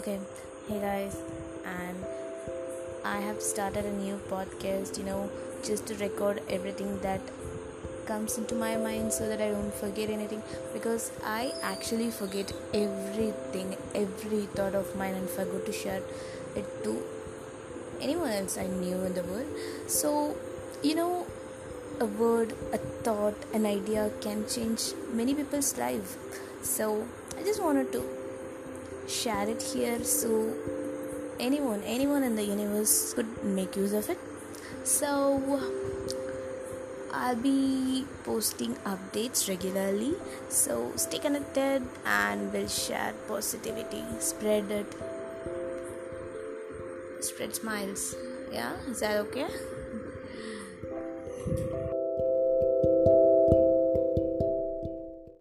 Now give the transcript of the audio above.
Okay, hey guys, and I have started a new podcast, you know, just to record everything that comes into my mind so that I don't forget anything because I actually forget everything, every thought of mine, and forgot to share it to anyone else I knew in the world. So, you know, a word, a thought, an idea can change many people's life. So, I just wanted to share it here so anyone anyone in the universe could make use of it. So i'll be posting updates regularly. So stay connected and we'll share positivity. Spread it. Spread smiles. Yeah is that okay